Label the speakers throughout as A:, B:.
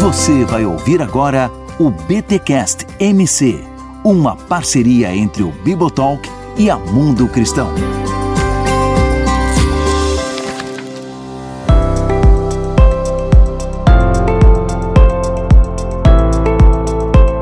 A: Você vai ouvir agora o BTcast MC, uma parceria entre o Bibotalk e a Mundo Cristão.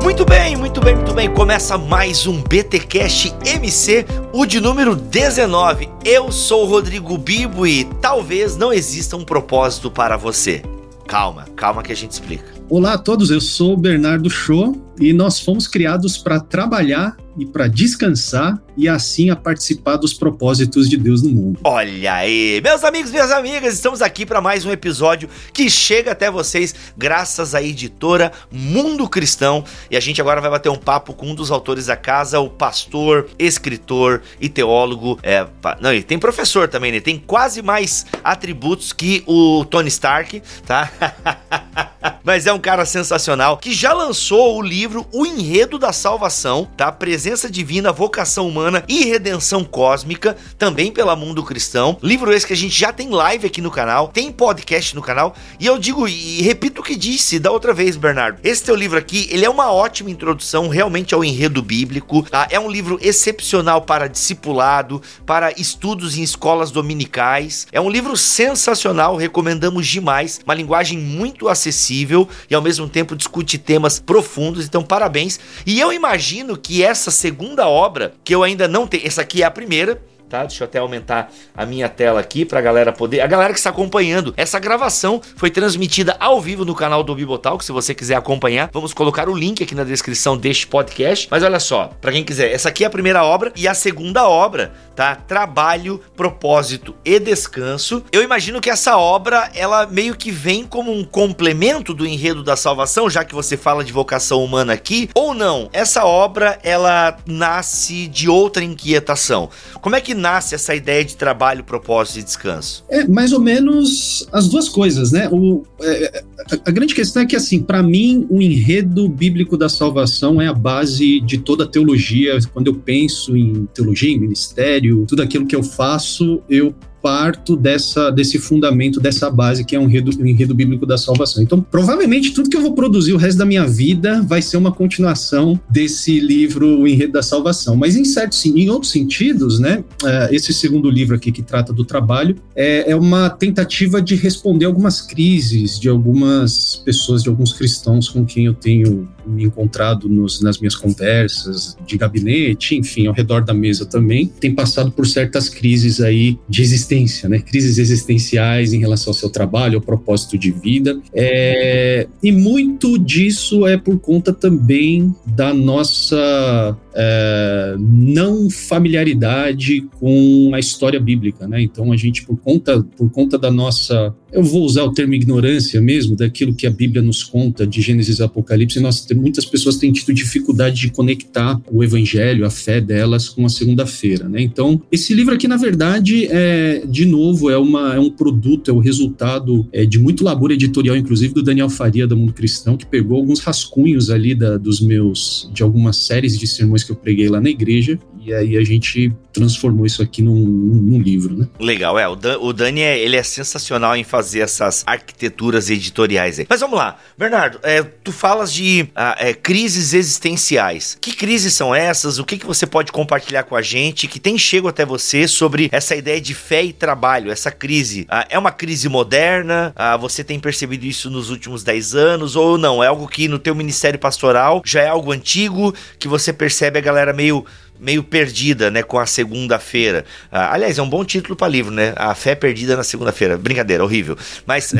B: Muito bem, muito bem, muito bem. Começa mais um BTcast MC, o de número 19. Eu sou o Rodrigo Bibo e talvez não exista um propósito para você. Calma, calma que a gente explica.
C: Olá a todos, eu sou o Bernardo Show e nós fomos criados para trabalhar e para descansar e assim a participar dos propósitos de Deus no mundo.
B: Olha aí, meus amigos, minhas amigas, estamos aqui para mais um episódio que chega até vocês graças à editora Mundo Cristão e a gente agora vai bater um papo com um dos autores da casa, o pastor, escritor e teólogo. É, não, ele tem professor também, né? Tem quase mais atributos que o Tony Stark, tá? Mas é um cara sensacional que já lançou o livro O Enredo da Salvação, tá? Presença Divina, Vocação Humana e Redenção Cósmica, também pela Mundo Cristão. Livro esse que a gente já tem live aqui no canal, tem podcast no canal. E eu digo e repito o que disse da outra vez, Bernardo. Esse teu livro aqui, ele é uma ótima introdução realmente ao enredo bíblico. Tá? É um livro excepcional para discipulado, para estudos em escolas dominicais. É um livro sensacional, recomendamos demais. Uma linguagem muito acessível e ao mesmo tempo discute temas profundos. Então, parabéns. E eu imagino que essa segunda obra, que eu ainda não tenho, essa aqui é a primeira, tá? Deixa eu até aumentar a minha tela aqui pra galera poder. A galera que está acompanhando, essa gravação foi transmitida ao vivo no canal do Bibotalk, se você quiser acompanhar. Vamos colocar o link aqui na descrição deste podcast. Mas olha só, para quem quiser, essa aqui é a primeira obra e a segunda obra, tá? Trabalho, propósito e descanso. Eu imagino que essa obra, ela meio que vem como um complemento do enredo da salvação, já que você fala de vocação humana aqui, ou não? Essa obra, ela nasce de outra inquietação. Como é que nasce essa ideia de trabalho, propósito e descanso?
C: É mais ou menos as duas coisas, né? O, é, a, a, grande questão é que, assim, para mim, o enredo bíblico da salvação é a base de toda a teologia. Quando eu penso em teologia, em ministério, tudo aquilo que eu faço, eu parto dessa, desse fundamento, dessa base que é um enredo, um enredo bíblico da salvação. Então, provavelmente, tudo que eu vou produzir o resto da minha vida vai ser uma continuação desse livro, O Enredo da Salvação. Mas, em certo em outros sentidos, né, é, esse segundo livro aqui que trata do trabalho é, é uma tentativa de responder algumas crises de algumas pessoas, de alguns cristãos com quem eu tenho me encontrado nos, nas minhas conversas de gabinete, enfim, ao redor da mesa também, tem passado por certas crises aí de existência, né? Crises existenciais em relação ao seu trabalho, ao propósito de vida. É, e muito disso é por conta também da nossa é, não familiaridade com a história bíblica, né? Então a gente por conta por conta da nossa, eu vou usar o termo ignorância mesmo, daquilo que a Bíblia nos conta de Gênesis e Apocalipse, nós muitas pessoas têm tido dificuldade de conectar o Evangelho, a fé delas com a segunda-feira, né? Então esse livro aqui na verdade é de novo é uma é um produto, é o resultado é, de muito labor editorial, inclusive do Daniel Faria da Mundo Cristão, que pegou alguns rascunhos ali da, dos meus de algumas séries de sermões eu preguei lá na igreja, e aí a gente transformou isso aqui num, num livro, né?
B: Legal, é. O, Dan, o Dani, é, ele é sensacional em fazer essas arquiteturas editoriais aí. Mas vamos lá, Bernardo, é, tu falas de ah, é, crises existenciais. Que crises são essas? O que, que você pode compartilhar com a gente que tem chego até você sobre essa ideia de fé e trabalho, essa crise? Ah, é uma crise moderna? Ah, você tem percebido isso nos últimos 10 anos ou não? É algo que no teu ministério pastoral já é algo antigo que você percebe a galera meio meio perdida, né, com a segunda-feira. Ah, aliás, é um bom título para livro, né? A fé perdida na segunda-feira. Brincadeira, horrível. Mas,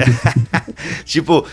B: tipo,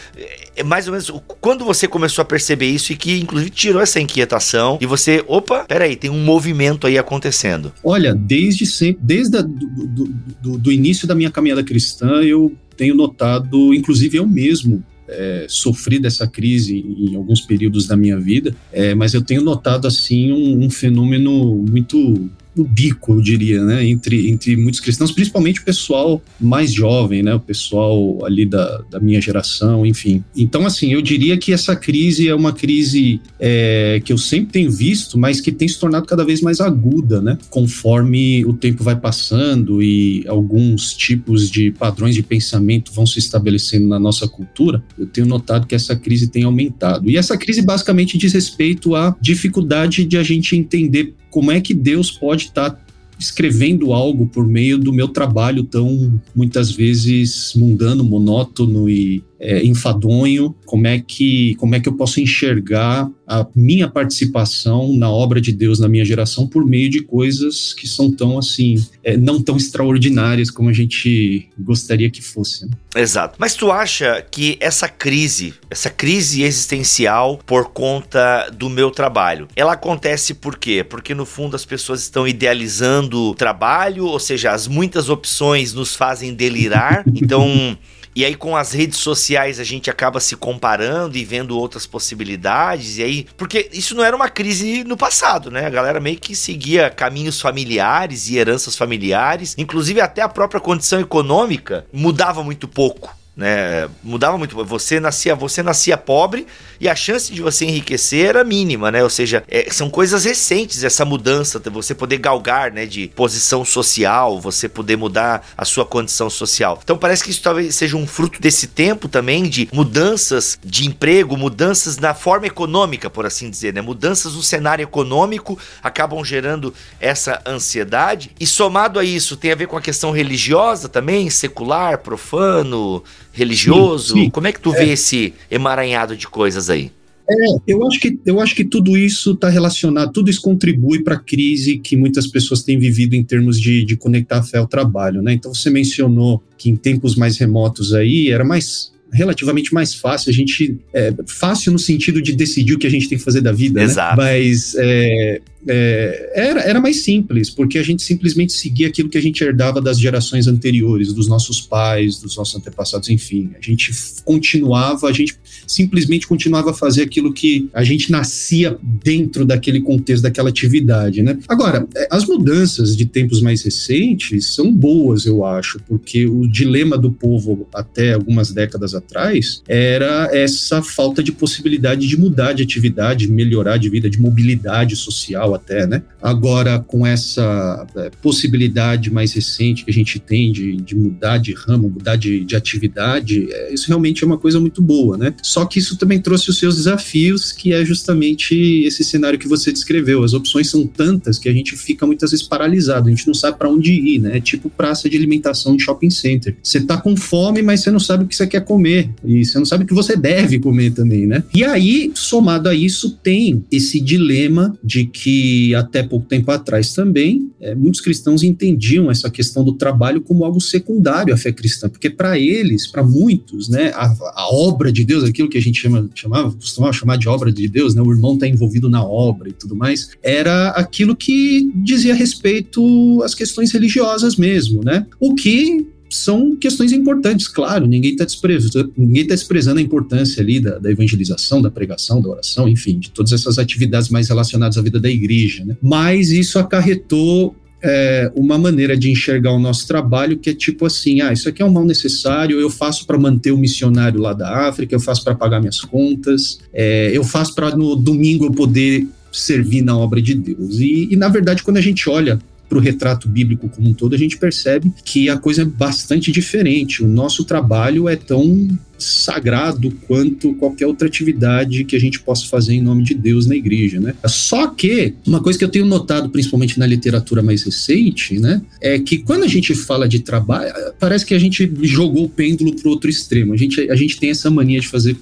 B: é mais ou menos quando você começou a perceber isso e que, inclusive, tirou essa inquietação e você, opa, peraí, tem um movimento aí acontecendo.
C: Olha, desde sempre, desde a, do, do, do início da minha caminhada cristã, eu tenho notado, inclusive eu mesmo, é, sofri dessa crise em alguns períodos da minha vida, é, mas eu tenho notado assim um, um fenômeno muito no bico, eu diria, né, entre, entre muitos cristãos, principalmente o pessoal mais jovem, né, o pessoal ali da, da minha geração, enfim. Então, assim, eu diria que essa crise é uma crise é, que eu sempre tenho visto, mas que tem se tornado cada vez mais aguda, né, conforme o tempo vai passando e alguns tipos de padrões de pensamento vão se estabelecendo na nossa cultura, eu tenho notado que essa crise tem aumentado. E essa crise basicamente diz respeito à dificuldade de a gente entender como é que Deus pode estar tá escrevendo algo por meio do meu trabalho tão muitas vezes mundano, monótono e é, enfadonho, como é que como é que eu posso enxergar a minha participação na obra de Deus na minha geração por meio de coisas que são tão assim é, não tão extraordinárias como a gente gostaria que fosse. Né?
B: Exato. Mas tu acha que essa crise, essa crise existencial por conta do meu trabalho, ela acontece por quê? Porque no fundo as pessoas estão idealizando o trabalho, ou seja, as muitas opções nos fazem delirar. Então e aí, com as redes sociais, a gente acaba se comparando e vendo outras possibilidades. E aí, porque isso não era uma crise no passado, né? A galera meio que seguia caminhos familiares e heranças familiares. Inclusive, até a própria condição econômica mudava muito pouco né? Mudava muito. Você nascia, você nascia pobre e a chance de você enriquecer era mínima, né? Ou seja, é, são coisas recentes essa mudança, você poder galgar, né, de posição social, você poder mudar a sua condição social. Então parece que isso talvez seja um fruto desse tempo também de mudanças de emprego, mudanças na forma econômica, por assim dizer, né? Mudanças no cenário econômico acabam gerando essa ansiedade e somado a isso tem a ver com a questão religiosa também, secular, profano, religioso? Sim, sim. Como é que tu é. vê esse emaranhado de coisas aí?
C: É, eu acho que, eu acho que tudo isso está relacionado, tudo isso contribui para a crise que muitas pessoas têm vivido em termos de, de conectar a fé ao trabalho, né? Então você mencionou que em tempos mais remotos aí era mais relativamente mais fácil. A gente. É, fácil no sentido de decidir o que a gente tem que fazer da vida, né? Exato. né? Mas é, é, era, era mais simples, porque a gente simplesmente seguia aquilo que a gente herdava das gerações anteriores, dos nossos pais, dos nossos antepassados, enfim. A gente continuava, a gente simplesmente continuava a fazer aquilo que a gente nascia dentro daquele contexto, daquela atividade, né? Agora, é, as mudanças de tempos mais recentes são boas, eu acho, porque o dilema do povo até algumas décadas atrás era essa falta de possibilidade de mudar de atividade, melhorar de vida, de mobilidade social até, né? Agora, com essa é, possibilidade mais recente que a gente tem de, de mudar de ramo, mudar de, de atividade, é, isso realmente é uma coisa muito boa, né? Só que isso também trouxe os seus desafios, que é justamente esse cenário que você descreveu. As opções são tantas que a gente fica muitas vezes paralisado, a gente não sabe para onde ir, né? É tipo praça de alimentação de shopping center. Você tá com fome, mas você não sabe o que você quer comer, e você não sabe o que você deve comer também, né? E aí, somado a isso, tem esse dilema de que até pouco tempo atrás também, é, muitos cristãos entendiam essa questão do trabalho como algo secundário à fé cristã, porque para eles, para muitos, né, a, a, obra de Deus, aquilo que a gente chama, chamava, costumava chamar de obra de Deus, né, o irmão está envolvido na obra e tudo mais, era aquilo que dizia respeito às questões religiosas mesmo, né? O que são questões importantes, claro, ninguém está desprezando, ninguém tá desprezando a importância ali da, da, evangelização, da pregação, da oração, enfim, de todas essas atividades mais relacionadas à vida da igreja, né? Mas isso acarretou é, uma maneira de enxergar o nosso trabalho que é tipo assim, ah, isso aqui é um mal necessário, eu faço para manter o missionário lá da África, eu faço para pagar minhas contas, é, eu faço para no domingo eu poder servir na obra de Deus. E, e, na verdade, quando a gente olha para o retrato bíblico como um todo, a gente percebe que a coisa é bastante diferente. O nosso trabalho é tão sagrado quanto qualquer outra atividade que a gente possa fazer em nome de Deus na igreja, né? Só que uma coisa que eu tenho notado principalmente na literatura mais recente, né, é que quando a gente fala de trabalho, parece que a gente jogou o pêndulo para outro extremo. A gente, a gente tem essa mania de fazer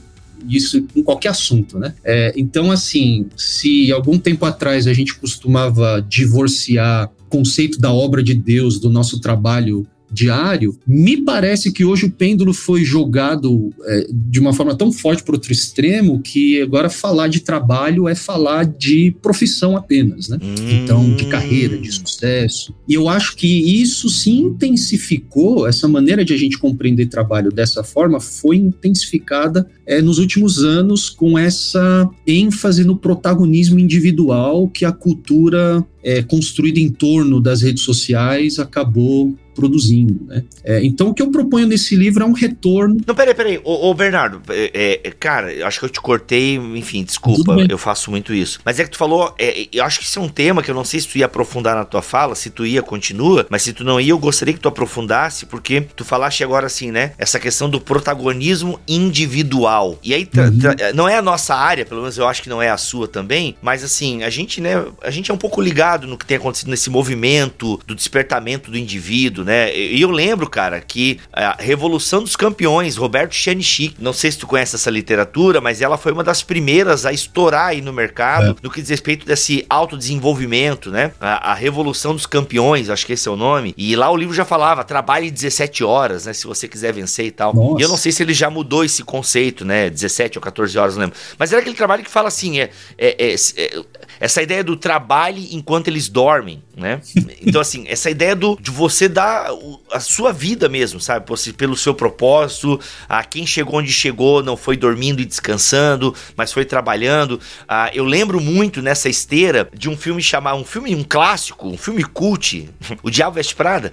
C: isso com qualquer assunto, né? É, então, assim, se algum tempo atrás a gente costumava divorciar conceito da obra de Deus, do nosso trabalho diário, me parece que hoje o pêndulo foi jogado é, de uma forma tão forte para outro extremo que agora falar de trabalho é falar de profissão apenas, né? Hum. Então, de carreira, de sucesso. E eu acho que isso se intensificou, essa maneira de a gente compreender trabalho dessa forma foi intensificada é, nos últimos anos com essa ênfase no protagonismo individual que a cultura é, construído em torno das redes sociais acabou produzindo, né? É, então o que eu proponho nesse livro é um retorno.
B: Não, peraí, peraí, ô, ô Bernardo, é, é, cara, eu acho que eu te cortei, enfim, desculpa, eu faço muito isso. Mas é que tu falou, é, eu acho que isso é um tema que eu não sei se tu ia aprofundar na tua fala, se tu ia, continua, mas se tu não ia, eu gostaria que tu aprofundasse, porque tu falaste agora assim, né? Essa questão do protagonismo individual. E aí, uhum. não é a nossa área, pelo menos eu acho que não é a sua também, mas assim, a gente, né, a gente é um pouco ligado no que tem acontecido nesse movimento do despertamento do indivíduo, né? E eu lembro, cara, que a Revolução dos Campeões, Roberto Chanichi, não sei se tu conhece essa literatura, mas ela foi uma das primeiras a estourar aí no mercado é. no que diz respeito desse autodesenvolvimento, né? A, a, Revolução dos Campeões, acho que esse é o nome. E lá o livro já falava, trabalhe 17 horas, né? Se você quiser vencer e tal. Nossa. E eu não sei se ele já mudou esse conceito, né? 17 ou 14 horas, não lembro. Mas era aquele trabalho que fala assim, é, é, é, é essa ideia do trabalho enquanto eles dormem, né? Então, assim, essa ideia do, de você dar a sua vida mesmo, sabe? Pelo seu propósito, a quem chegou onde chegou não foi dormindo e descansando, mas foi trabalhando. Ah, eu lembro muito nessa esteira de um filme chamado, um filme, um clássico, um filme cult, O Diabo Veste Prada.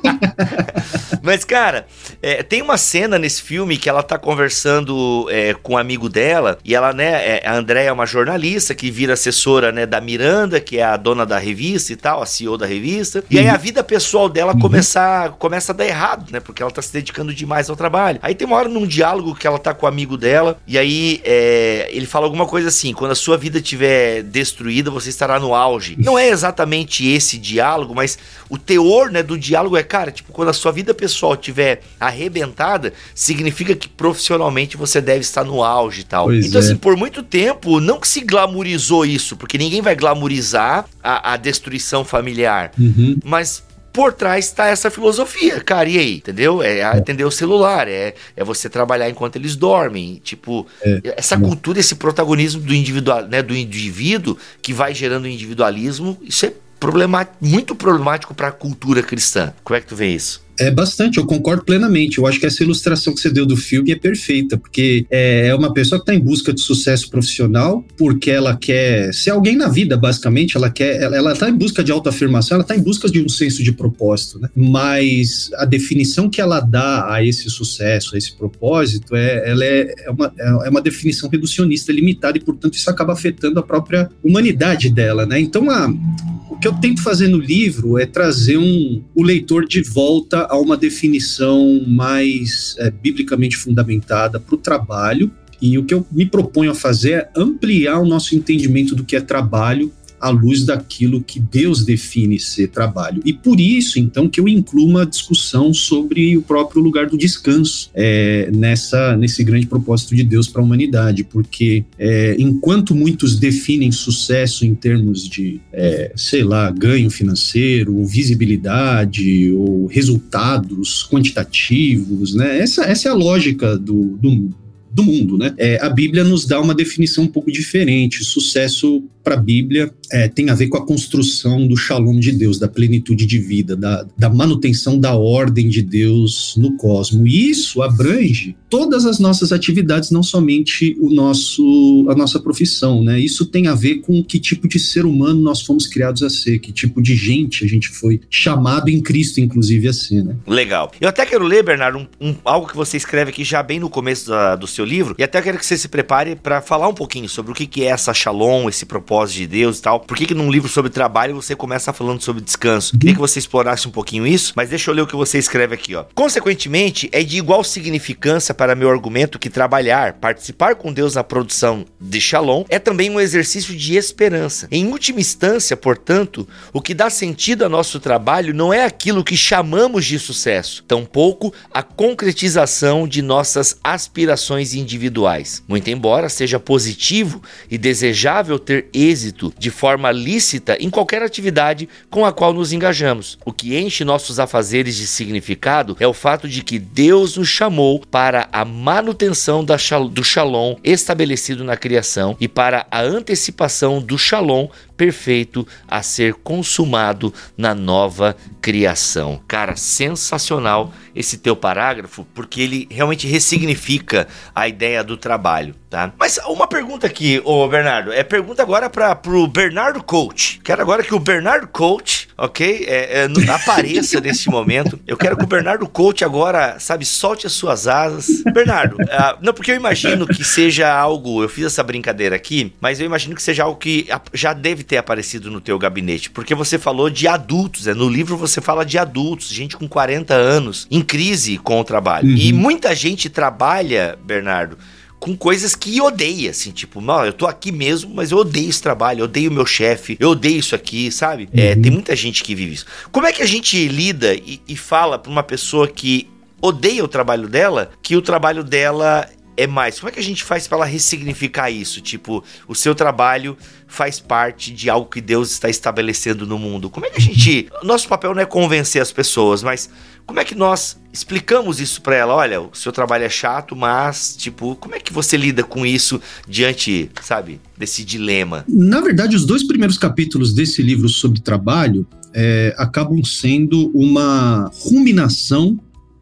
B: mas, cara, é, tem uma cena nesse filme que ela tá conversando é, com um amigo dela, e ela, né, é, a Andréia é uma jornalista que vira assessora, né, da Miranda, que é a dona da revista e tal, a CEO da revista. E aí a vida pessoal dela uhum. começa, começa a dar errado, né, porque ela tá se dedicando demais ao trabalho. Aí tem uma hora num diálogo que ela tá com o amigo dela, e aí é, ele fala alguma coisa assim: quando a sua vida estiver destruída, você estará no auge. Não é exatamente esse diálogo, mas o teor, né, do diálogo é, cara, tipo, quando a sua vida pessoal estiver arrebentada, significa que profissionalmente você deve estar no auge e tal. Pois então, é. assim, por muito tempo, não que se glamourizou isso, porque ninguém vai glamourizar a, a destruição familiar, uhum. mas por trás está essa filosofia, cara, e aí, entendeu? É atender o celular, é, é você trabalhar enquanto eles dormem, tipo, é, essa cultura, esse protagonismo do individual, né, do indivíduo que vai gerando individualismo, isso é problemático, muito problemático para a cultura cristã. Como é que tu vê isso?
C: É bastante, eu concordo plenamente. Eu acho que essa ilustração que você deu do filme é perfeita, porque é, é uma pessoa que está em busca de sucesso profissional, porque ela quer ser alguém na vida, basicamente. Ela quer, ela está em busca de autoafirmação, ela está em busca de um senso de propósito, né? Mas a definição que ela dá a esse sucesso, a esse propósito, é, ela é, é, uma, é uma definição reducionista, limitada, e portanto isso acaba afetando a própria humanidade dela, né? Então a o que eu tento fazer no livro é trazer um, o leitor de volta a uma definição mais é, biblicamente fundamentada para o trabalho. E o que eu me proponho a fazer é ampliar o nosso entendimento do que é trabalho à luz daquilo que Deus define ser trabalho. E por isso, então, que eu incluo uma discussão sobre o próprio lugar do descanso é, nessa, nesse grande propósito de Deus para a humanidade, porque é, enquanto muitos definem sucesso em termos de, é, sei lá, ganho financeiro, ou visibilidade, ou resultados quantitativos, né? Essa, essa é a lógica do, do do mundo, né? É, a Bíblia nos dá uma definição um pouco diferente. Sucesso para a Bíblia é, tem a ver com a construção do shalom de Deus, da plenitude de vida, da, da manutenção da ordem de Deus no cosmos. E isso abrange todas as nossas atividades, não somente o nosso, a nossa profissão, né? Isso tem a ver com que tipo de ser humano nós fomos criados a ser, que tipo de gente a gente foi chamado em Cristo, inclusive, a ser, né?
B: Legal. Eu até quero ler, Bernardo, um, um, algo que você escreve aqui já bem no começo da, do seu livro, e até quero que você se prepare para falar um pouquinho sobre o que, que é essa shalom, esse propósito propósito de Deus e tal. Por que, que num livro sobre trabalho você começa falando sobre descanso? Queria que você explorasse um pouquinho isso, mas deixa eu ler o que você escreve aqui, ó. Consequentemente, é de igual significância para meu argumento que trabalhar, participar com Deus na produção de Shalom, é também um exercício de esperança. Em última instância, portanto, o que dá sentido ao nosso trabalho não é aquilo que chamamos de sucesso, tampouco a concretização de nossas aspirações individuais. Muito embora seja positivo e desejável ter êxito de forma lícita em qualquer atividade com a qual nos engajamos. O que enche nossos afazeres de significado é o fato de que Deus nos chamou para a manutenção do shalom estabelecido na criação e para a antecipação do shalom perfeito a ser consumado na nova criação. Cara, sensacional esse teu parágrafo, porque ele realmente ressignifica a ideia do trabalho, tá? Mas uma pergunta aqui, ô Bernardo, é pergunta agora para pro Bernardo Coach. Quero agora que o Bernardo Coach, ok, é, é, apareça nesse momento. Eu quero que o Bernardo Coach agora, sabe, solte as suas asas. Bernardo, uh, não porque eu imagino que seja algo, eu fiz essa brincadeira aqui, mas eu imagino que seja algo que já deve ter aparecido no teu gabinete, porque você falou de adultos, né? No livro você fala de adultos, gente com 40 anos, em crise com o trabalho. Uhum. E muita gente trabalha, Bernardo, com coisas que odeia, assim, tipo, não, eu tô aqui mesmo, mas eu odeio esse trabalho, eu odeio meu chefe, eu odeio isso aqui, sabe? É, uhum. É, tem muita gente que vive isso. Como é que a gente lida e, e fala pra uma pessoa que odeia o trabalho dela, que o trabalho dela é mais. Como é que a gente faz para ressignificar isso? Tipo, o seu trabalho faz parte de algo que Deus está estabelecendo no mundo. Como é que a gente. Nosso papel não é convencer as pessoas, mas como é que nós explicamos isso para ela? Olha, o seu trabalho é chato, mas, tipo, como é que você lida com isso diante, sabe, desse dilema?
C: Na verdade, os dois primeiros capítulos desse livro sobre trabalho é, acabam sendo uma ruminação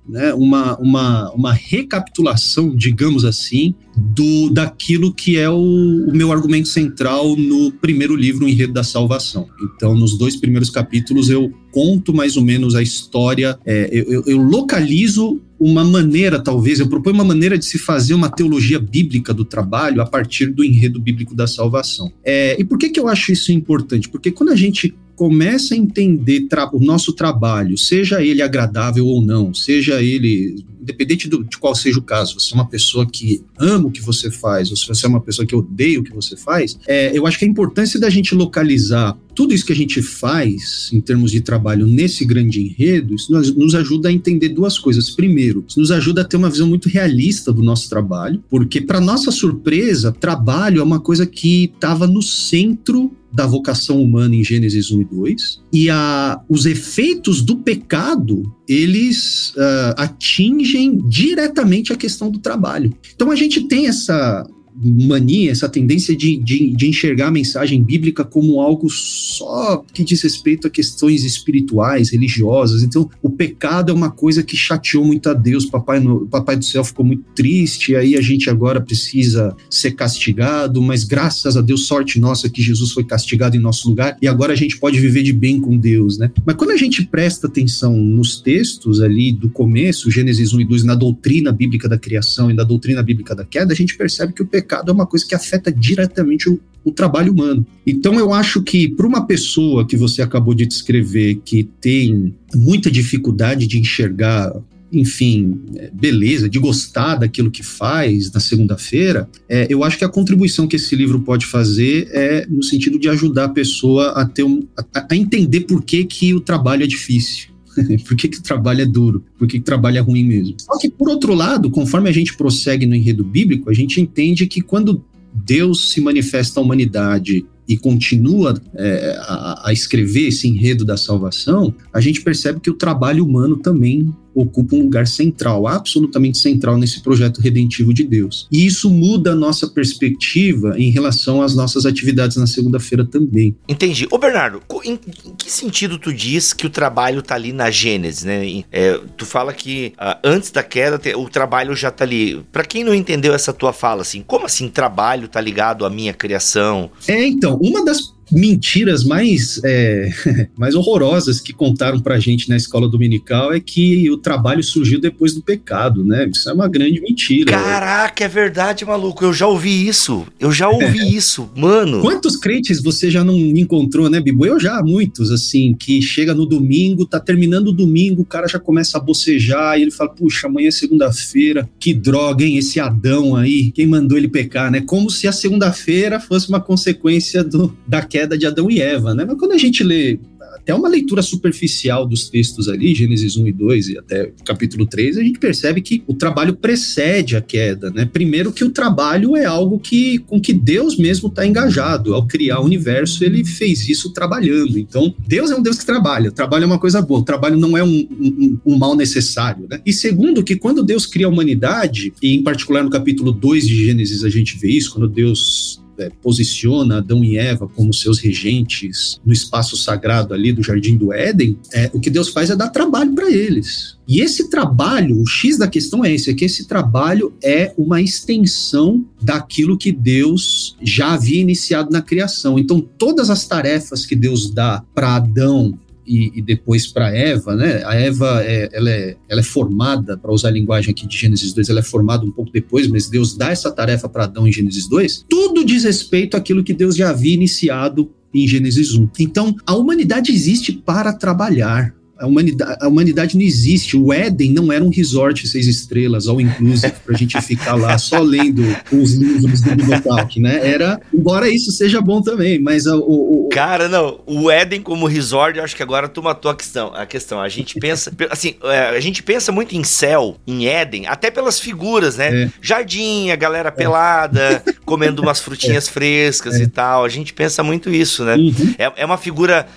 C: né, uma, uma, uma recapitulação, digamos assim, do daquilo que é o, o, meu argumento central no primeiro livro, o Enredo da Salvação. Então, nos dois primeiros capítulos, eu conto mais ou menos a história, é, eu, eu, localizo uma maneira, talvez, eu proponho uma maneira de se fazer uma teologia bíblica do trabalho a partir do enredo bíblico da salvação. É, e por que, que eu acho isso importante? Porque quando a gente começa a entender o nosso trabalho, seja ele agradável ou não, seja ele, independente do, de qual seja o caso, você é uma pessoa que ama o que você faz, ou se você é uma pessoa que odeia o que você faz, é, eu acho que a importância da gente localizar tudo isso que a gente faz em termos de trabalho nesse grande enredo, isso nos, nos ajuda a entender duas coisas. Primeiro, isso nos ajuda a ter uma visão muito realista do nosso trabalho, porque, para nossa surpresa, trabalho é uma coisa que estava no centro da vocação humana em Gênesis 1 e 2, e a, os efeitos do pecado, eles uh, atingem diretamente a questão do trabalho. Então a gente tem essa mania, essa tendência de, de, de, enxergar a mensagem bíblica como algo só que diz respeito a questões espirituais, religiosas. Então, o pecado é uma coisa que chateou muito a Deus. Papai, no, Papai do céu ficou muito triste, aí a gente agora precisa ser castigado, mas graças a Deus, sorte nossa que Jesus foi castigado em nosso lugar e agora a gente pode viver de bem com Deus, né? Mas quando a gente presta atenção nos textos ali do começo, Gênesis 1 e 2, na doutrina bíblica da criação e na doutrina bíblica da queda, a gente percebe que o pecado pecado é uma coisa que afeta diretamente o, o trabalho humano. Então, eu acho que para uma pessoa que você acabou de descrever, que tem muita dificuldade de enxergar enfim, é, beleza, de gostar daquilo que faz na segunda-feira, é, eu acho que a contribuição que esse livro pode fazer é no sentido de ajudar a pessoa a ter um, a, a entender por que, que o trabalho é difícil. por que, que o trabalho é duro? Por que, que o trabalho é ruim mesmo? Só que, por outro lado, conforme a gente prossegue no enredo bíblico, a gente entende que quando Deus se manifesta à humanidade e continua é, a, a, escrever esse enredo da salvação, a gente percebe que o trabalho humano também ocupa um lugar central, absolutamente central nesse projeto redentivo de Deus. E isso muda a nossa perspectiva em relação às nossas atividades na segunda-feira também.
B: Entendi. Ô Bernardo, em, em, que sentido tu diz que o trabalho tá ali na Gênesis, né? É, tu fala que uh, antes da queda o trabalho já tá ali. Para quem não entendeu essa tua fala, assim, como assim trabalho tá ligado à minha criação?
C: É, então, uma das mentiras mais, é, mais horrorosas que contaram pra gente na escola dominical é que o trabalho surgiu depois do pecado, né? Isso é uma grande mentira.
B: Caraca, é verdade, maluco. Eu já ouvi isso. Eu já ouvi é. isso, mano.
C: Quantos crentes você já não encontrou, né, Bibo? Eu já, muitos, assim, que chega no domingo, tá terminando o domingo, o cara já começa a bocejar e ele fala: puxa, amanhã é segunda-feira, que droga, hein? Esse Adão aí, quem mandou ele pecar, né? Como se a segunda-feira fosse uma consequência do, da queda queda de Adão e Eva, né? Mas quando a gente lê até uma leitura superficial dos textos ali, Gênesis 1 e 2 e até capítulo 3, a gente percebe que o trabalho precede a queda, né? Primeiro que o trabalho é algo que com que Deus mesmo está engajado. Ao criar o universo, ele fez isso trabalhando. Então, Deus é um Deus que trabalha. O trabalho é uma coisa boa. O trabalho não é um, um, um mal necessário, né? E segundo, que quando Deus cria a humanidade, e em particular no capítulo 2 de Gênesis a gente vê isso, quando Deus é, posiciona Adão e Eva como seus regentes no espaço sagrado ali do Jardim do Éden, é, o que Deus faz é dar trabalho para eles. E esse trabalho, o X da questão é esse, é que esse trabalho é uma extensão daquilo que Deus já havia iniciado na criação. Então, todas as tarefas que Deus dá para Adão e, e depois para Eva, né? A Eva é, ela é, ela é formada, para usar a linguagem aqui de Gênesis 2, ela é formada um pouco depois, mas Deus dá essa tarefa para Adão em Gênesis 2. Tudo diz respeito àquilo que Deus já havia iniciado em Gênesis 1. Então, a humanidade existe para trabalhar. A humanidade, a humanidade, não existe. O Éden não era um resort seis estrelas, all inclusive, pra gente ficar lá só lendo os livros do Bibotalk, né? Era, embora isso seja bom também, mas o, o,
B: Cara, não, o Éden como resort, eu acho que agora tu matou a questão. A questão, a gente pensa, assim, é, a gente pensa muito em céu, em Éden, até pelas figuras, né? É. Jardim, a galera pelada, é. comendo umas frutinhas é. frescas e tal. A gente pensa muito isso, né? Uhum. É, é uma figura.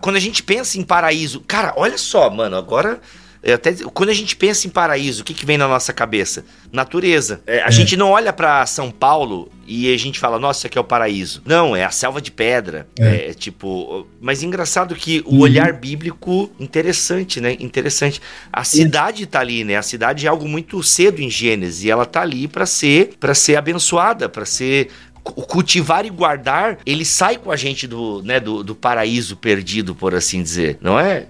B: Quando a gente pensa em paraíso, cara, olha só, mano, agora. Até, quando a gente pensa em paraíso, o que, que vem na nossa cabeça? Natureza. É, a é. gente não olha para São Paulo e a gente fala, nossa, isso aqui é o paraíso. Não, é a selva de pedra. É, é tipo. Mas engraçado que o uhum. olhar bíblico, interessante, né? Interessante. A cidade tá ali, né? A cidade é algo muito cedo em Gênesis e ela tá ali para ser para ser abençoada, para ser o cultivar e guardar, ele sai com a gente do, né, do, do paraíso perdido, por assim dizer, não é?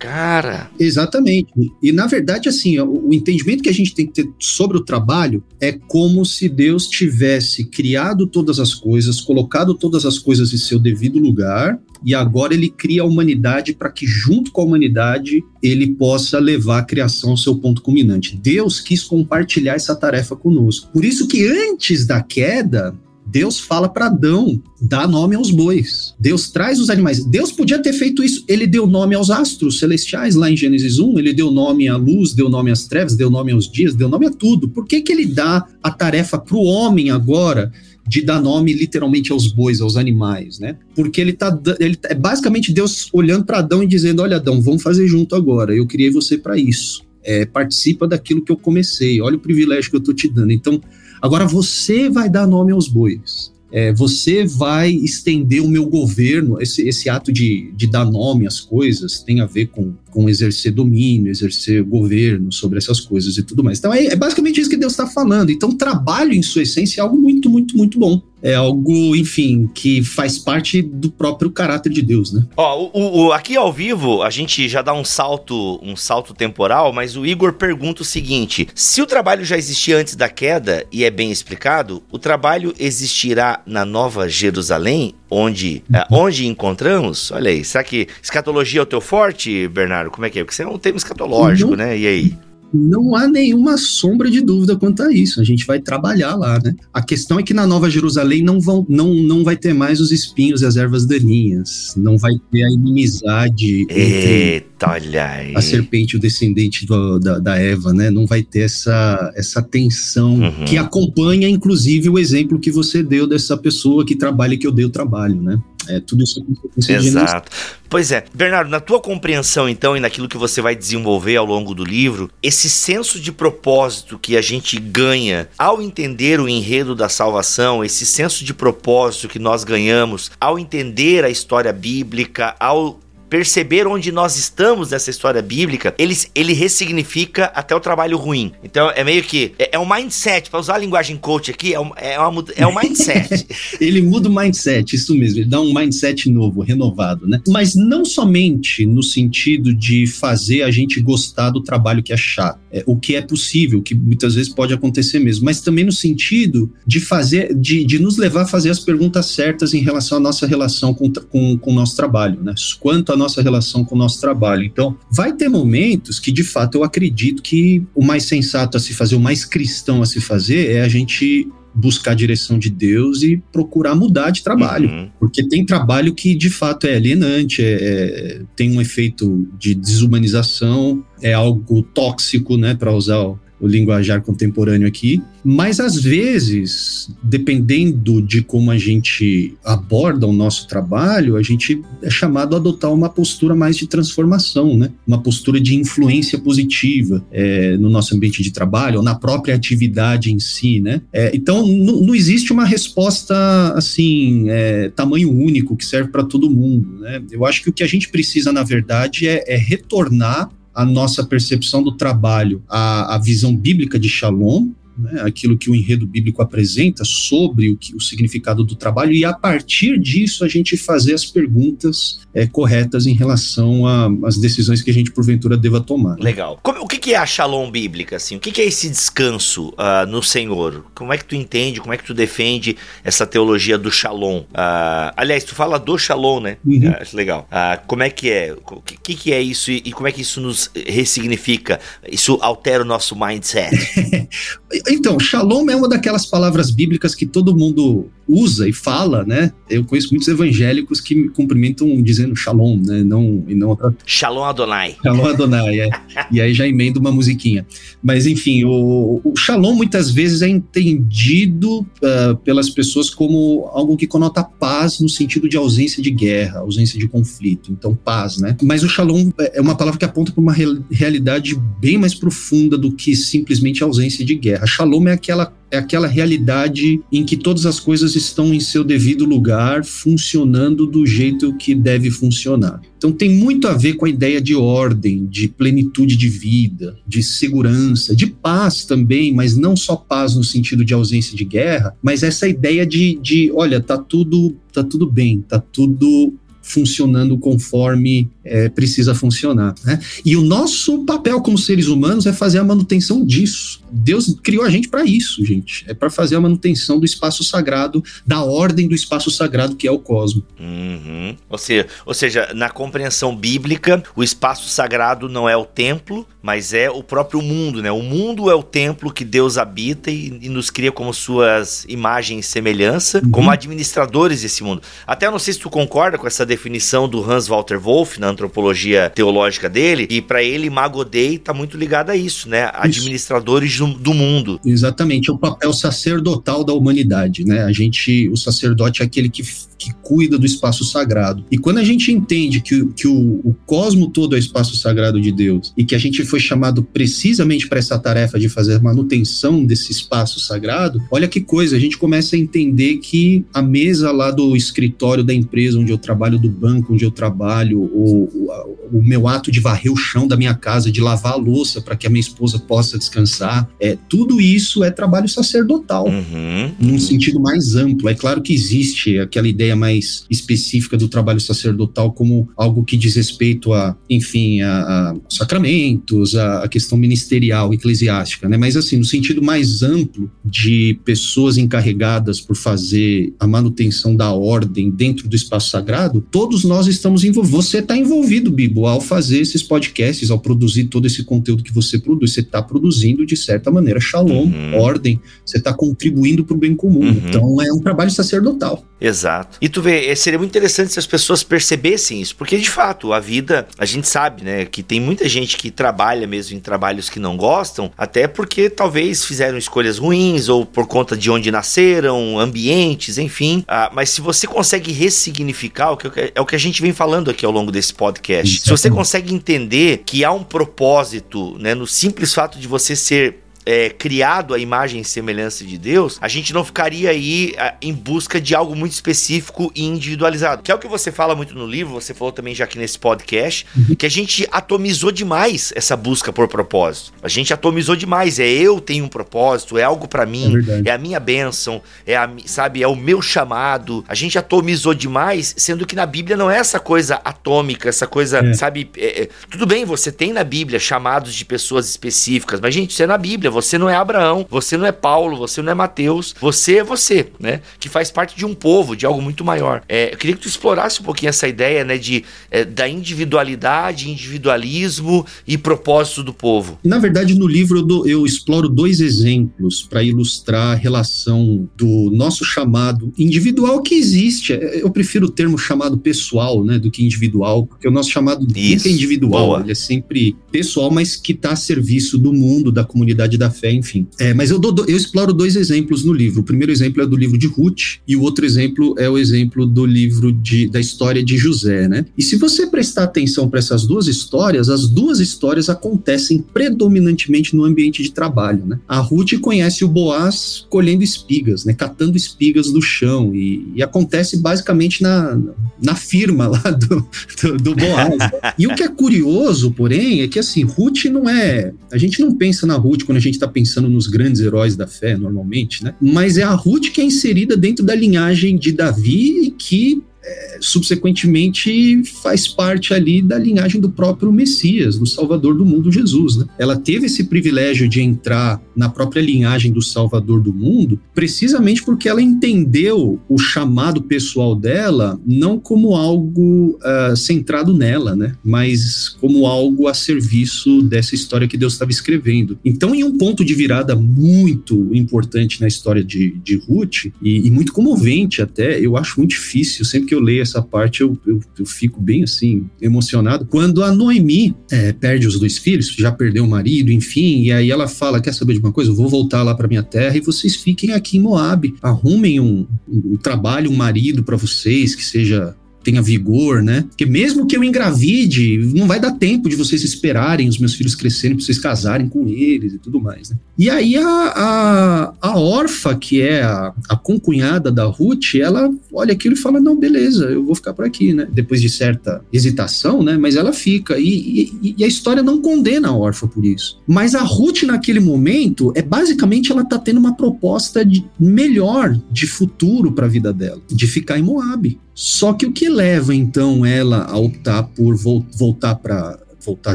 B: Cara.
C: Exatamente. E na verdade, assim, o, entendimento que a gente tem que ter sobre o trabalho é como se Deus tivesse criado todas as coisas, colocado todas as coisas em seu devido lugar, e agora ele cria a humanidade para que, junto com a humanidade, ele possa levar a criação ao seu ponto culminante. Deus quis compartilhar essa tarefa conosco. Por isso que antes da queda, Deus fala para Adão dar nome aos bois. Deus traz os animais. Deus podia ter feito isso. Ele deu nome aos astros celestiais lá em Gênesis 1. Ele deu nome à luz, deu nome às trevas, deu nome aos dias, deu nome a tudo. Por que, que ele dá a tarefa para o homem agora? de dar nome literalmente aos bois, aos animais, né? Porque ele tá, ele é basicamente Deus olhando para Adão e dizendo: "Olha, Adão, vamos fazer junto agora. Eu criei você para isso. É, participa daquilo que eu comecei. Olha o privilégio que eu tô te dando. Então, Agora você vai dar nome aos bois. É, você vai estender o meu governo. Esse, esse ato de, de dar nome às coisas tem a ver com, com exercer domínio, exercer governo sobre essas coisas e tudo mais. Então é, é basicamente isso que Deus está falando. Então, trabalho em sua essência é algo muito, muito, muito bom é algo, enfim, que faz parte do próprio caráter de Deus, né?
B: Ó, o, o, aqui ao vivo a gente já dá um salto, um salto temporal, mas o Igor pergunta o seguinte: se o trabalho já existia antes da queda e é bem explicado, o trabalho existirá na Nova Jerusalém, onde, é, onde encontramos? Olha aí, será que escatologia é o teu forte, Bernardo? Como é que é? Porque você é um tema escatológico, Não. né? E aí?
C: Não há nenhuma sombra de dúvida quanto a isso. A gente vai trabalhar lá, né? A questão é que na Nova Jerusalém não, vão, não, não vai ter mais os espinhos e as ervas daninhas. Não vai ter a inimizade
B: Eita, olha aí.
C: a serpente o descendente do, da, da Eva, né? Não vai ter essa, essa tensão uhum. que acompanha, inclusive, o exemplo que você deu dessa pessoa que trabalha e que eu dei o trabalho, né? É, tudo isso
B: é Exato. Pois é. Bernardo, na tua compreensão, então, e naquilo que você vai desenvolver ao longo do livro, esse senso de propósito que a gente ganha ao entender o enredo da salvação, esse senso de propósito que nós ganhamos ao entender a história bíblica, ao perceber onde nós estamos nessa história bíblica, ele, ele ressignifica até o trabalho ruim. Então é meio que. É, é um mindset, para usar a linguagem coach aqui, é um, é uma, é um mindset.
C: ele muda o mindset, isso mesmo, ele dá um mindset novo, renovado, né? Mas não somente no sentido de fazer a gente gostar do trabalho que chato, é, o que é possível, que muitas vezes pode acontecer mesmo, mas também no sentido de fazer, de, de nos levar a fazer as perguntas certas em relação à nossa relação com, com, com o nosso trabalho, né? Quanto a nossa relação com o nosso trabalho. Então, vai ter momentos que, de fato, eu acredito que o mais sensato a se fazer, o mais cristão a se fazer, é a gente buscar a direção de Deus e procurar mudar de trabalho. Uhum. Porque tem trabalho que de fato é alienante, é, é, tem um efeito de desumanização, é algo tóxico, né, para usar o linguajar contemporâneo aqui, mas às vezes, dependendo de como a gente aborda o nosso trabalho, a gente é chamado a adotar uma postura mais de transformação, né? Uma postura de influência positiva é, no nosso ambiente de trabalho ou na própria atividade em si, né? É, então, não existe uma resposta assim, é, tamanho único que serve para todo mundo, né? Eu acho que o que a gente precisa, na verdade, é, é retornar a nossa percepção do trabalho, a, a visão bíblica de Shalom, né, aquilo que o enredo bíblico apresenta sobre o, que, o significado do trabalho, e a partir disso a gente fazer as perguntas é, corretas em relação às decisões que a gente porventura deva tomar.
B: Legal. Como, o que, que é a shalom bíblica? Assim? O que, que é esse descanso uh, no Senhor? Como é que tu entende, como é que tu defende essa teologia do shalom? Uh, aliás, tu fala do shalom, né? Uhum. Uh, acho legal. como é que é? O que, que é isso e, e como é que isso nos ressignifica? Isso altera o nosso mindset?
C: Então, shalom é uma daquelas palavras bíblicas que todo mundo usa e fala, né? Eu conheço muitos evangélicos que me cumprimentam dizendo shalom, né? Não, e não outra...
B: Shalom Adonai.
C: Shalom Adonai, é. e aí já emendo uma musiquinha. Mas, enfim, o, o shalom muitas vezes é entendido uh, pelas pessoas como algo que conota paz no sentido de ausência de guerra, ausência de conflito. Então, paz, né? Mas o shalom é uma palavra que aponta para uma realidade bem mais profunda do que simplesmente ausência de guerra. Shalom é aquela é aquela realidade em que todas as coisas estão em seu devido lugar, funcionando do jeito que deve funcionar. Então tem muito a ver com a ideia de ordem, de plenitude de vida, de segurança, de paz também, mas não só paz no sentido de ausência de guerra, mas essa ideia de, de olha, tá tudo, tá tudo bem, tá tudo funcionando conforme é, precisa funcionar. Né? E o nosso papel como seres humanos é fazer a manutenção disso. Deus criou a gente para isso, gente. É para fazer a manutenção do espaço sagrado, da ordem do espaço sagrado que é o cosmos.
B: Uhum. Ou, seja, ou seja, na compreensão bíblica, o espaço sagrado não é o templo, mas é o próprio mundo, né? O mundo é o templo que Deus habita e, e nos cria como suas imagens e semelhança, uhum. como administradores desse mundo. Até não sei se tu concorda com essa definição do Hans Walter Wolff na antropologia teológica dele, e para ele Magodei está muito ligado a isso, né? Administradores do, do, mundo.
C: Exatamente, é o papel sacerdotal da humanidade, né? A gente, o sacerdote é aquele que que cuida do espaço sagrado. E quando a gente entende que, que o, o cosmo todo é espaço sagrado de Deus e que a gente foi chamado precisamente para essa tarefa de fazer manutenção desse espaço sagrado, olha que coisa, a gente começa a entender que a mesa lá do escritório da empresa onde eu trabalho, do banco onde eu trabalho, o, o, o meu ato de varrer o chão da minha casa, de lavar a louça para que a minha esposa possa descansar, é, tudo isso é trabalho sacerdotal,
B: uhum,
C: num sentido mais amplo. É claro que existe aquela ideia ideia mais específica do trabalho sacerdotal como algo que diz respeito a, enfim, a, a sacramentos, a, a, questão ministerial, eclesiástica, né? Mas assim, no sentido mais amplo de pessoas encarregadas por fazer a manutenção da ordem dentro do espaço sagrado, todos nós estamos envolvidos. Você está envolvido, Bibo, ao fazer esses podcasts, ao produzir todo esse conteúdo que você produz. Você está produzindo, de certa maneira, shalom, uhum. ordem. Você está contribuindo para o bem comum. Uhum. Então, é um trabalho sacerdotal.
B: Exato. E tu vê, eh, seria muito interessante se as pessoas percebessem isso, porque de fato, a vida, a gente sabe, né, que tem muita gente que trabalha mesmo em trabalhos que não gostam, até porque talvez fizeram escolhas ruins ou por conta de onde nasceram, ambientes, enfim. Ah, mas se você consegue ressignificar, o que é o que a gente vem falando aqui ao longo desse podcast, se você consegue entender que há um propósito, né, no simples fato de você ser é, criado a imagem e semelhança de Deus, a gente não ficaria aí a, em busca de algo muito específico e individualizado. Que é o que você fala muito no livro, você falou também já aqui nesse podcast, uhum. que a gente atomizou demais essa busca por propósito. A gente atomizou demais. É eu tenho um propósito, é algo para mim, é, é, a minha bênção, é a, sabe, é o meu chamado. A gente atomizou demais, sendo que na Bíblia não é essa coisa atômica, essa coisa, é. sabe? É, é tudo bem, você tem na Bíblia chamados de pessoas específicas, mas gente, isso é na Bíblia você não é Abraão, você não é Paulo, você não é Mateus, você é você, né? Que faz parte de um povo, de algo muito maior. É, eu queria que tu explorasse um pouquinho essa ideia, né, de, é, da individualidade, individualismo e propósito do povo.
C: Na verdade, no livro eu, dou, eu exploro dois exemplos para ilustrar a relação do nosso chamado individual que existe. É, eu prefiro o termo chamado pessoal, né, do que individual, porque o nosso chamado Isso, nunca é individual, Boa. ele é sempre pessoal, mas que está a serviço do mundo, da comunidade da fé, enfim. É, mas eu, dou, eu exploro dois exemplos no livro. O primeiro exemplo é do livro de Ruth e o outro exemplo é o exemplo do livro de, da história de José, né? E se você prestar atenção para essas duas histórias, as duas histórias acontecem predominantemente no ambiente de trabalho, né? A Ruth conhece o Boaz colhendo espigas, né? Catando espigas do chão e, e acontece basicamente na, na firma lá do, do, do Boaz. e o que é curioso, porém, é que assim, Ruth não é. A gente não pensa na Ruth quando a gente está pensando nos grandes heróis da fé, normalmente, né? Mas é a Ruth que é inserida dentro da linhagem de Davi e que é, subsequentemente faz parte ali da linhagem do próprio Messias, do Salvador do mundo, Jesus. Né? Ela teve esse privilégio de entrar na própria linhagem do Salvador do mundo, precisamente porque ela entendeu o chamado pessoal dela não como algo uh, centrado nela, né? mas como algo a serviço dessa história que Deus estava escrevendo. Então, em um ponto de virada muito importante na história de, de Ruth, e, e muito comovente até, eu acho muito difícil, sempre que eu leio essa parte, eu, eu, eu fico bem assim, emocionado. Quando a Noemi é, perde os dois filhos, já perdeu o marido, enfim, e aí ela fala: Quer saber de uma coisa? Eu vou voltar lá para minha terra e vocês fiquem aqui em Moab. Arrumem um, um trabalho, um marido para vocês que seja tenha vigor, né? Porque mesmo que eu engravide, não vai dar tempo de vocês esperarem os meus filhos crescerem para vocês casarem com eles e tudo mais, né? E aí a, a, a Orfa, que é a, a concunhada da Ruth, ela olha aquilo e fala, não, beleza, eu vou ficar por aqui, né? Depois de certa hesitação, né? Mas ela fica. E, e, e a história não condena a Orfa por isso. Mas a Ruth, naquele momento, é basicamente ela tá tendo uma proposta de, melhor de futuro para a vida dela, de ficar em Moab. Só que o que leva então ela a optar por vo voltar para voltar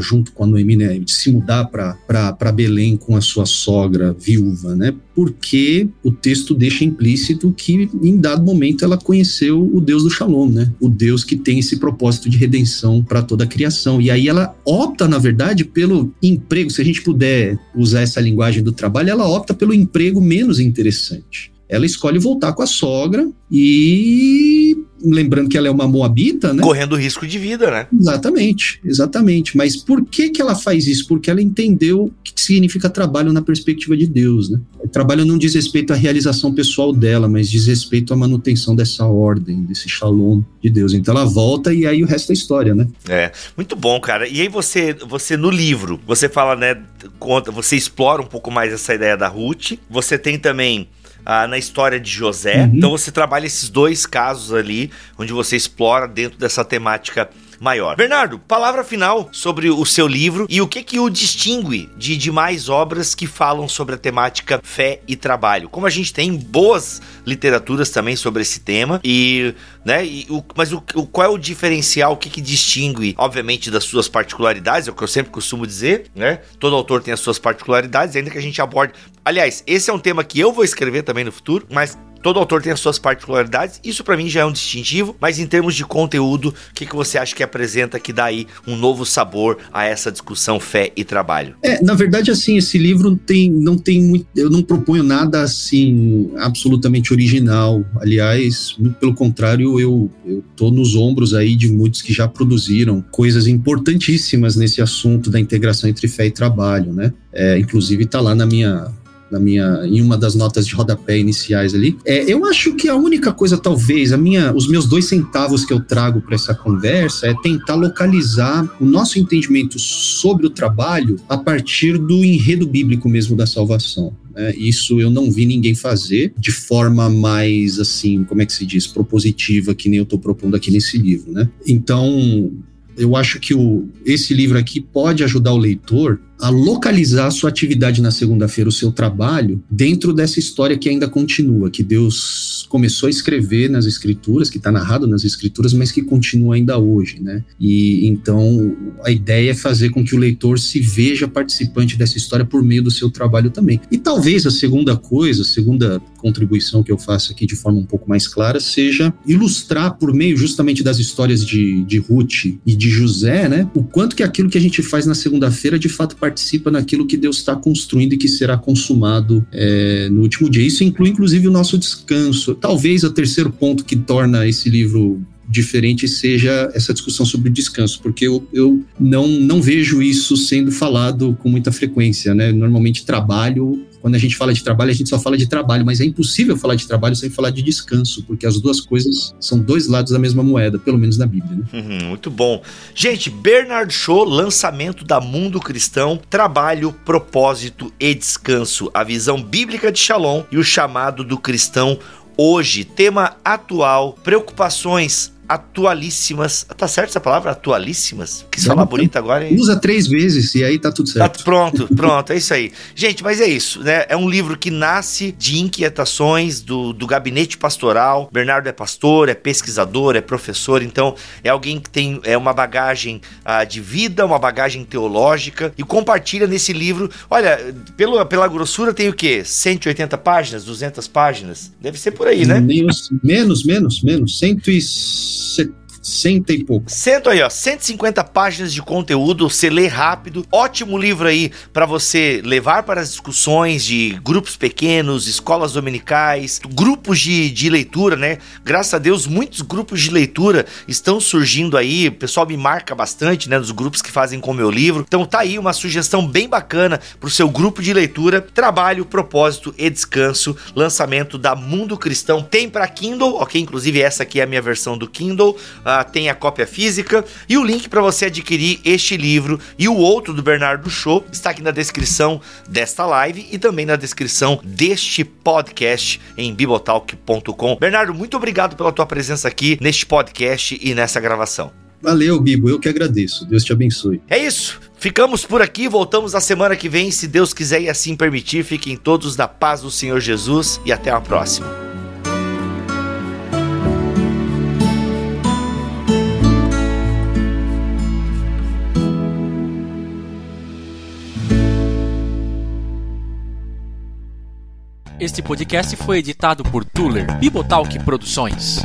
C: junto com a Noemi, né, se mudar para Belém com a sua sogra viúva, né? Porque o texto deixa implícito que em dado momento ela conheceu o Deus do Shalom, né? O Deus que tem esse propósito de redenção para toda a criação. E aí ela opta, na verdade, pelo emprego, se a gente puder usar essa linguagem do trabalho, ela opta pelo emprego menos interessante ela escolhe voltar com a sogra e lembrando que ela é uma moabita, né?
B: Correndo risco de vida, né?
C: Exatamente, exatamente. Mas por que que ela faz isso? Porque ela entendeu o que significa trabalho na perspectiva de Deus, né? O trabalho não diz respeito à realização pessoal dela, mas diz respeito à manutenção dessa ordem, desse shalom de Deus. Então ela volta e aí o resto é história, né?
B: É, muito bom, cara. E aí você, você no livro, você fala, né, conta, você explora um pouco mais essa ideia da Ruth. Você tem também ah, na história de José. Uhum. Então você trabalha esses dois casos ali, onde você explora dentro dessa temática maior. Bernardo, palavra final sobre o seu livro e o que que o distingue de demais obras que falam sobre a temática fé e trabalho. Como a gente tem boas literaturas também sobre esse tema e, né, e o, mas o, o, qual é o diferencial, o que que distingue, obviamente, das suas particularidades, é o que eu sempre costumo dizer, né? Todo autor tem as suas particularidades, ainda que a gente aborde. Aliás, esse é um tema que eu vou escrever também no futuro, mas Todo autor tem as suas particularidades, isso para mim já é um distintivo, mas em termos de conteúdo, o que, que você acha que apresenta que dá aí um novo sabor a essa discussão fé e trabalho?
C: É, na verdade, assim, esse livro tem, não tem muito. Eu não proponho nada assim absolutamente original. Aliás, muito pelo contrário, eu, eu tô nos ombros aí de muitos que já produziram coisas importantíssimas nesse assunto da integração entre fé e trabalho, né? É, inclusive está lá na minha minha, em uma das notas de rodapé iniciais ali. É, eu acho que a única coisa, talvez, a minha, os meus dois centavos que eu trago para essa conversa é tentar localizar o nosso entendimento sobre o trabalho a partir do enredo bíblico mesmo da salvação. É, isso eu não vi ninguém fazer de forma mais assim, como é que se diz, propositiva, que nem eu estou propondo aqui nesse livro, né? Então, eu acho que o, esse livro aqui pode ajudar o leitor a localizar a sua atividade na segunda-feira, o seu trabalho, dentro dessa história que ainda continua, que Deus começou a escrever nas escrituras, que está narrado nas escrituras, mas que continua ainda hoje, né? E então a ideia é fazer com que o leitor se veja participante dessa história por meio do seu trabalho também. E talvez a segunda coisa, a segunda contribuição que eu faço aqui de forma um pouco mais clara, seja ilustrar por meio justamente das histórias de, de Ruth e de José, né? O quanto que aquilo que a gente faz na segunda-feira de fato participa naquilo que Deus está construindo e que será consumado é, no último dia. Isso inclui, inclusive, o nosso descanso. Talvez o terceiro ponto que torna esse livro diferente seja essa discussão sobre o descanso, porque eu, eu não, não vejo isso sendo falado com muita frequência, né? Normalmente trabalho quando a gente fala de trabalho, a gente só fala de trabalho, mas é impossível falar de trabalho sem falar de descanso, porque as duas coisas são dois lados da mesma moeda, pelo menos na Bíblia. Né?
B: Uhum, muito bom. Gente, Bernard Shaw, lançamento da Mundo Cristão, trabalho, propósito e descanso, a visão bíblica de Shalom e o chamado do cristão hoje, tema atual, preocupações atualíssimas. Tá certo essa palavra? Atualíssimas? Quis falar bonita agora.
C: Hein? Usa três vezes e aí tá tudo certo.
B: Tá pronto, pronto, é isso aí. Gente, mas é isso, né? É um livro que nasce de inquietações do, do gabinete pastoral. Bernardo é pastor, é pesquisador, é professor, então é alguém que tem é uma bagagem ah, de vida, uma bagagem teológica e compartilha nesse livro. Olha, pelo, pela grossura tem o quê? 180 páginas, 200 páginas? Deve ser por aí, né?
C: Menos, menos, menos, menos. 150 60 e pouco.
B: Cento aí, ó, 150 páginas de conteúdo, você lê rápido. Ótimo livro aí para você levar para as discussões de grupos pequenos, escolas dominicais, grupos de, de leitura, né? Graças a Deus, muitos grupos de leitura estão surgindo aí. O pessoal me marca bastante, né, nos grupos que fazem com o meu livro. Então tá aí uma sugestão bem bacana pro seu grupo de leitura. Trabalho, propósito e descanso. Lançamento da Mundo Cristão. Tem para Kindle, ok? Inclusive essa aqui é a minha versão do Kindle. Uh, tem a cópia física e o link para você adquirir este livro e o outro do Bernardo Show está aqui na descrição desta live e também na descrição deste podcast em bibotalk.com. Bernardo, muito obrigado pela tua presença aqui neste podcast e nessa gravação.
C: Valeu, Bibo, eu que agradeço. Deus te abençoe.
B: É isso. Ficamos por aqui, voltamos na semana que vem, se Deus quiser e assim permitir. Fiquem todos na paz do Senhor Jesus e até a próxima.
D: Este podcast foi editado por Tuller Bibotalk Produções.